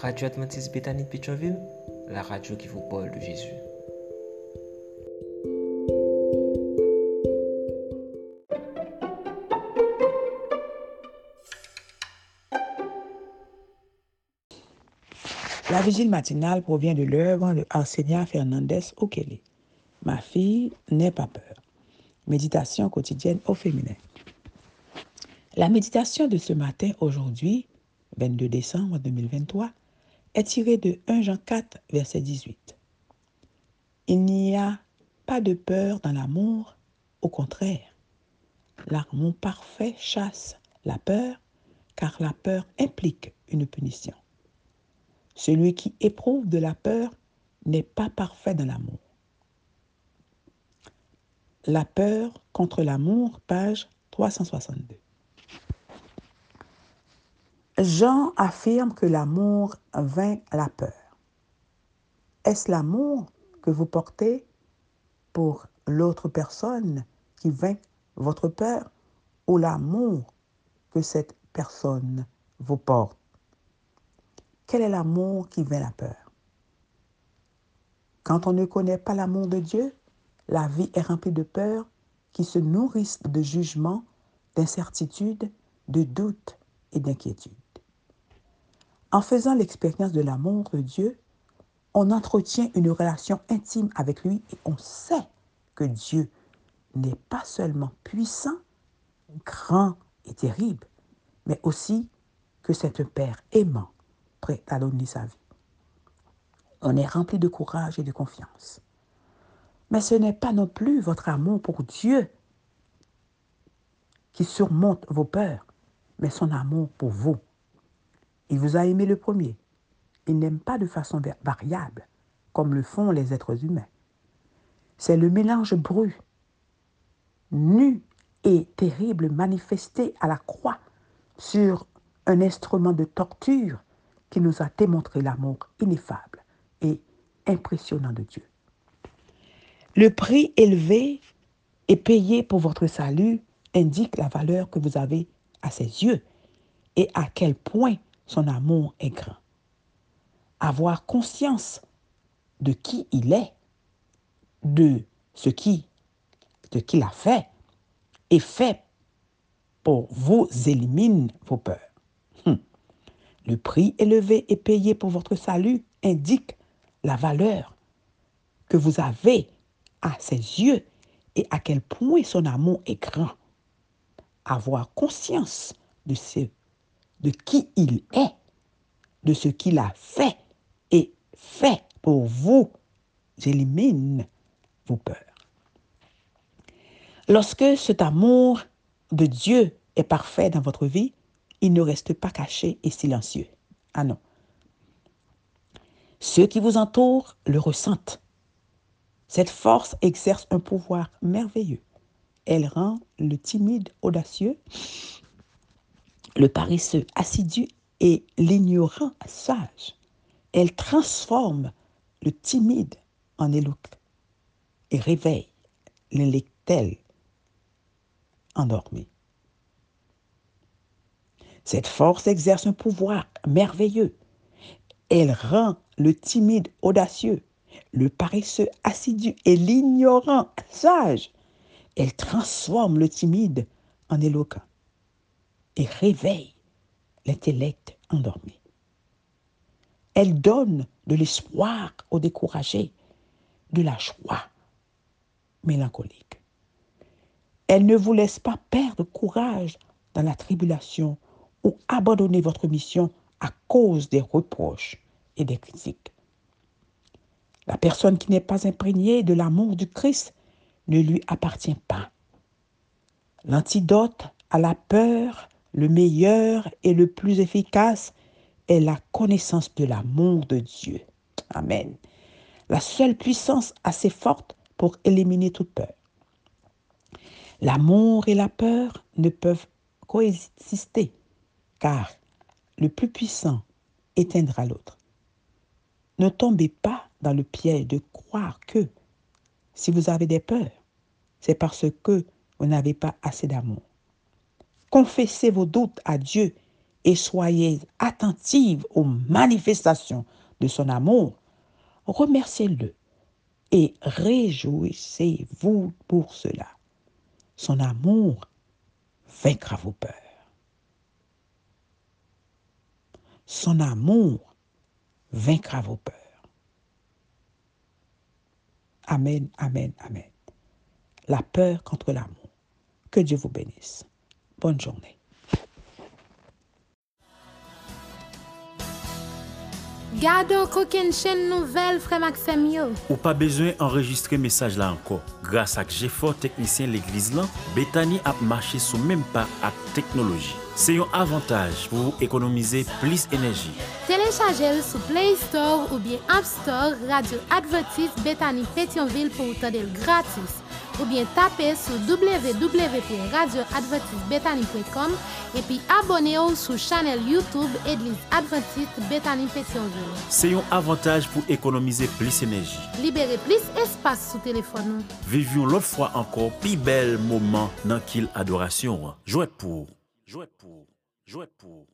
Radio Adventiste Bethany de Pétionville, la radio qui vous parle de Jésus. La vigile matinale provient de l'œuvre de Arsenia Fernandez Okele. Ma fille n'est pas peur. Méditation quotidienne au féminin. La méditation de ce matin, aujourd'hui, 22 décembre 2023, est tirée de 1 Jean 4, verset 18. Il n'y a pas de peur dans l'amour, au contraire. L'amour parfait chasse la peur, car la peur implique une punition. Celui qui éprouve de la peur n'est pas parfait dans l'amour. La peur contre l'amour, page 362. Jean affirme que l'amour vainc la peur. Est-ce l'amour que vous portez pour l'autre personne qui vainc votre peur ou l'amour que cette personne vous porte? Quel est l'amour qui vainc la peur? Quand on ne connaît pas l'amour de Dieu, la vie est remplie de peurs qui se nourrissent de jugements, d'incertitudes, de doutes et d'inquiétudes. En faisant l'expérience de l'amour de Dieu, on entretient une relation intime avec lui et on sait que Dieu n'est pas seulement puissant, grand et terrible, mais aussi que c'est un Père aimant prêt à donner sa vie. On est rempli de courage et de confiance. Mais ce n'est pas non plus votre amour pour Dieu qui surmonte vos peurs, mais son amour pour vous. Il vous a aimé le premier. Il n'aime pas de façon variable, comme le font les êtres humains. C'est le mélange brut, nu et terrible manifesté à la croix sur un instrument de torture qui nous a démontré l'amour ineffable et impressionnant de Dieu. Le prix élevé et payé pour votre salut indique la valeur que vous avez à ses yeux et à quel point son amour est grand. Avoir conscience de qui il est, de ce qui, de qu'il a fait, et fait pour vous élimine vos peurs. Le prix élevé et payé pour votre salut indique la valeur que vous avez à ses yeux et à quel point son amour est grand. Avoir conscience de ce, de qui il est, de ce qu'il a fait et fait pour vous, élimine vos peurs. Lorsque cet amour de Dieu est parfait dans votre vie, il ne reste pas caché et silencieux. Ah non. Ceux qui vous entourent le ressentent. Cette force exerce un pouvoir merveilleux. Elle rend le timide audacieux, le paresseux assidu et l'ignorant sage. Elle transforme le timide en éloquent et réveille l'intellectuel endormi. Cette force exerce un pouvoir merveilleux. Elle rend le timide audacieux, le paresseux assidu et l'ignorant sage. Elle transforme le timide en éloquent réveille l'intellect endormi. Elle donne de l'espoir aux découragés, de la joie mélancolique. Elle ne vous laisse pas perdre courage dans la tribulation ou abandonner votre mission à cause des reproches et des critiques. La personne qui n'est pas imprégnée de l'amour du Christ ne lui appartient pas. L'antidote à la peur, le meilleur et le plus efficace est la connaissance de l'amour de Dieu. Amen. La seule puissance assez forte pour éliminer toute peur. L'amour et la peur ne peuvent coexister car le plus puissant éteindra l'autre. Ne tombez pas dans le piège de croire que si vous avez des peurs, c'est parce que vous n'avez pas assez d'amour. Confessez vos doutes à Dieu et soyez attentive aux manifestations de son amour, remerciez-le et réjouissez-vous pour cela. Son amour vaincra vos peurs. Son amour vaincra vos peurs. Amen, amen, amen. La peur contre l'amour. Que Dieu vous bénisse. Bonne journée. Gardons qu'aucune chaîne nouvelle, frère Maxime yo. Ou pa bezwen enregistre mesaj la anko. Gras ak GeForce teknisyen l'Eglise lan, Betani ap mache sou menm pa ak teknoloji. Se yon avantaj pou ekonomize plis enerji. Téléchargez sur Play Store ou bien App Store Radio Advertise Bethany Pétionville pour vous le gratis. Ou bien tapez sur www.radioadvertisebethany.com et puis abonnez-vous sur chaîne YouTube Église Adventiste Bethany Pétionville. Se yon avantaj pou ekonomize plis enerji. Libérez plus espace sur téléphone. Vivyon lot fwa ankor pi bel moman nan kil adorasyon. Jouet pou, jouet pou, jouet pou.